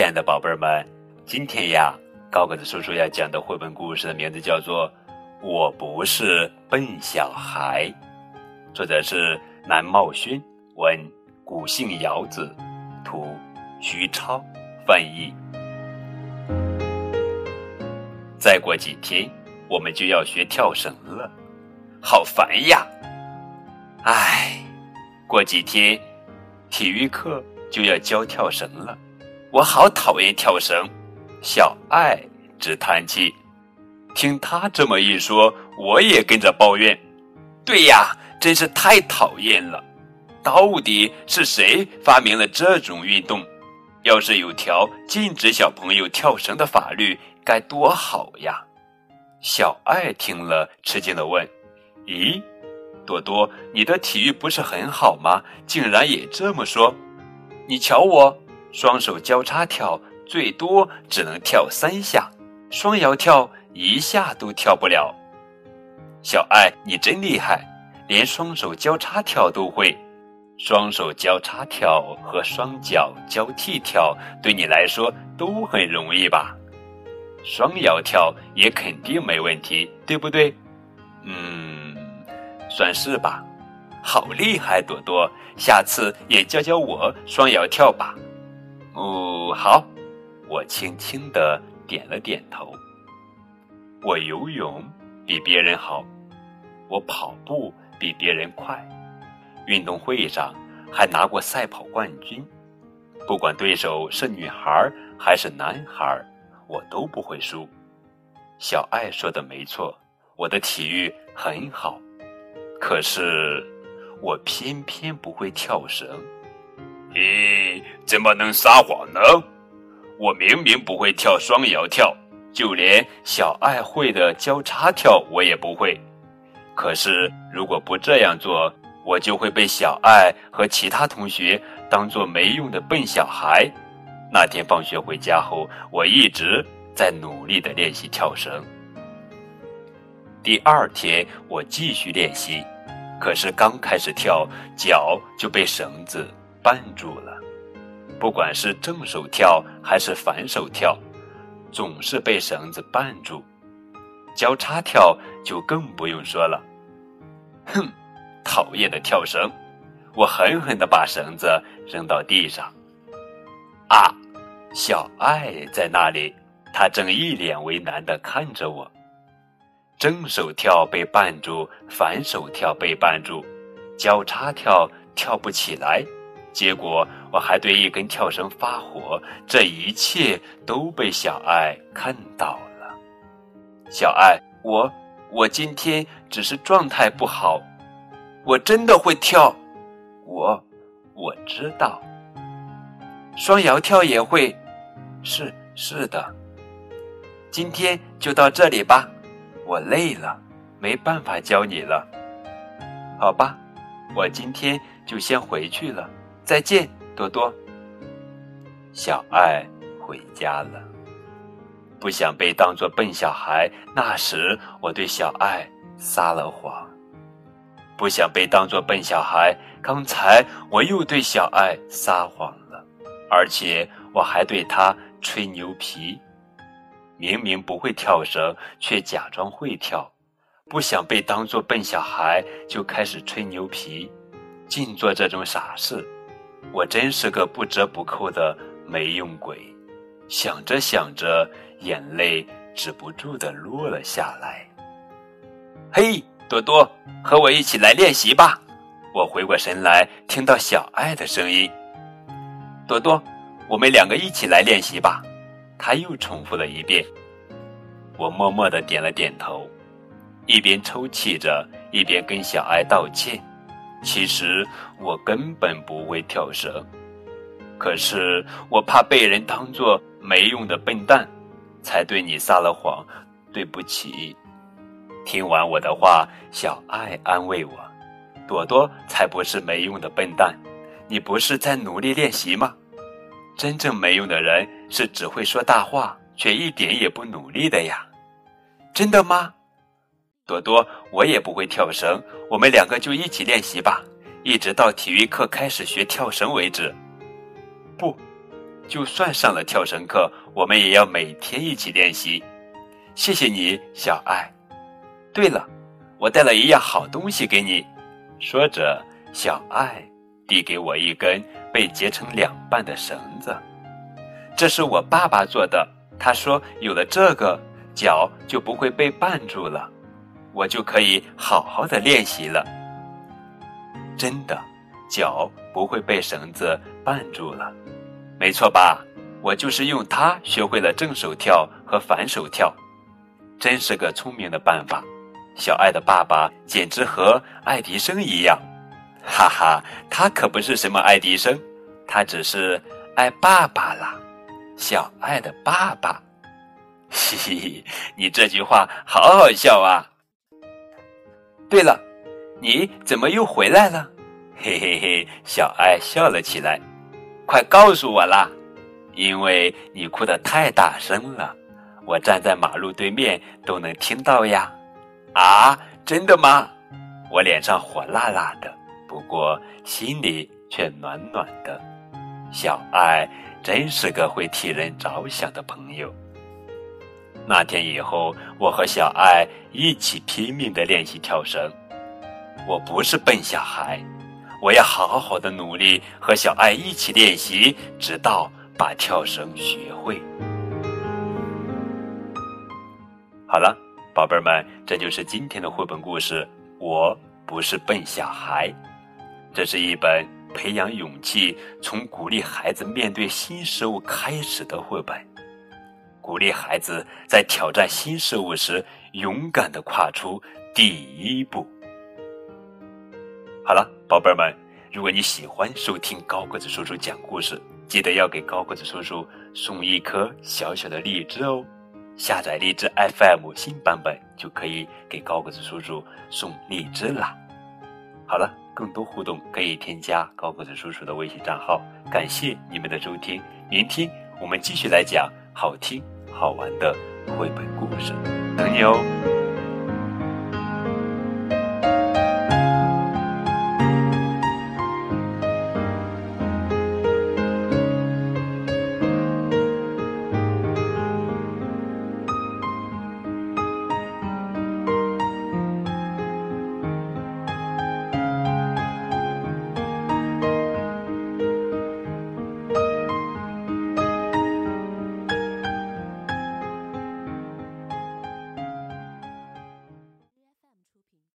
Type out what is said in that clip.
亲爱的宝贝儿们，今天呀，高个子叔叔要讲的绘本故事的名字叫做《我不是笨小孩》，作者是南茂勋，文古姓瑶子，图徐超翻译。再过几天，我们就要学跳绳了，好烦呀！唉，过几天体育课就要教跳绳了。我好讨厌跳绳，小爱直叹气。听他这么一说，我也跟着抱怨：“对呀，真是太讨厌了！到底是谁发明了这种运动？要是有条禁止小朋友跳绳的法律，该多好呀！”小爱听了，吃惊的问：“咦，多多，你的体育不是很好吗？竟然也这么说？你瞧我。”双手交叉跳，最多只能跳三下；双摇跳一下都跳不了。小爱，你真厉害，连双手交叉跳都会。双手交叉跳和双脚交替跳对你来说都很容易吧？双摇跳也肯定没问题，对不对？嗯，算是吧。好厉害，朵朵，下次也教教我双摇跳吧。哦，好，我轻轻的点了点头。我游泳比别人好，我跑步比别人快，运动会上还拿过赛跑冠军。不管对手是女孩还是男孩，我都不会输。小爱说的没错，我的体育很好，可是我偏偏不会跳绳。咦，怎么能撒谎呢？我明明不会跳双摇跳，就连小爱会的交叉跳我也不会。可是如果不这样做，我就会被小爱和其他同学当做没用的笨小孩。那天放学回家后，我一直在努力的练习跳绳。第二天我继续练习，可是刚开始跳，脚就被绳子。绊住了，不管是正手跳还是反手跳，总是被绳子绊住。交叉跳就更不用说了。哼，讨厌的跳绳！我狠狠地把绳子扔到地上。啊，小爱在那里，她正一脸为难地看着我。正手跳被绊住，反手跳被绊住，交叉跳跳不起来。结果我还对一根跳绳发火，这一切都被小爱看到了。小爱，我我今天只是状态不好，我真的会跳，我我知道，双摇跳也会，是是的。今天就到这里吧，我累了，没办法教你了。好吧，我今天就先回去了。再见，多多。小爱回家了，不想被当作笨小孩。那时我对小爱撒了谎，不想被当作笨小孩。刚才我又对小爱撒谎了，而且我还对他吹牛皮。明明不会跳绳，却假装会跳。不想被当作笨小孩，就开始吹牛皮，尽做这种傻事。我真是个不折不扣的没用鬼，想着想着，眼泪止不住的落了下来。嘿，多多，和我一起来练习吧！我回过神来，听到小爱的声音。多多，我们两个一起来练习吧！他又重复了一遍。我默默的点了点头，一边抽泣着，一边跟小爱道歉。其实我根本不会跳绳，可是我怕被人当作没用的笨蛋，才对你撒了谎。对不起。听完我的话，小爱安慰我：“朵朵才不是没用的笨蛋，你不是在努力练习吗？真正没用的人是只会说大话，却一点也不努力的呀。真的吗？”多多，我也不会跳绳，我们两个就一起练习吧，一直到体育课开始学跳绳为止。不，就算上了跳绳课，我们也要每天一起练习。谢谢你，小爱。对了，我带了一样好东西给你。说着，小爱递给我一根被截成两半的绳子。这是我爸爸做的。他说，有了这个，脚就不会被绊住了，我就可以好好的练习了。真的，脚不会被绳子绊住了。没错吧？我就是用它学会了正手跳和反手跳，真是个聪明的办法。小爱的爸爸简直和爱迪生一样，哈哈，他可不是什么爱迪生，他只是爱爸爸啦。小爱的爸爸，嘻嘻，你这句话好好笑啊！对了，你怎么又回来了？嘿嘿嘿，小爱笑了起来。快告诉我啦！因为你哭得太大声了，我站在马路对面都能听到呀。啊，真的吗？我脸上火辣辣的，不过心里却暖暖的。小爱真是个会替人着想的朋友。那天以后，我和小爱一起拼命的练习跳绳。我不是笨小孩。我要好好的努力，和小爱一起练习，直到把跳绳学会。好了，宝贝儿们，这就是今天的绘本故事。我不是笨小孩，这是一本培养勇气、从鼓励孩子面对新事物开始的绘本，鼓励孩子在挑战新事物时勇敢的跨出第一步。好了，宝贝儿们，如果你喜欢收听高个子叔叔讲故事，记得要给高个子叔叔送一颗小小的荔枝哦。下载荔枝 FM 新版本就可以给高个子叔叔送荔枝啦。好了，更多互动可以添加高个子叔叔的微信账号。感谢你们的收听，明天我们继续来讲好听好玩的绘本故事，等你哦。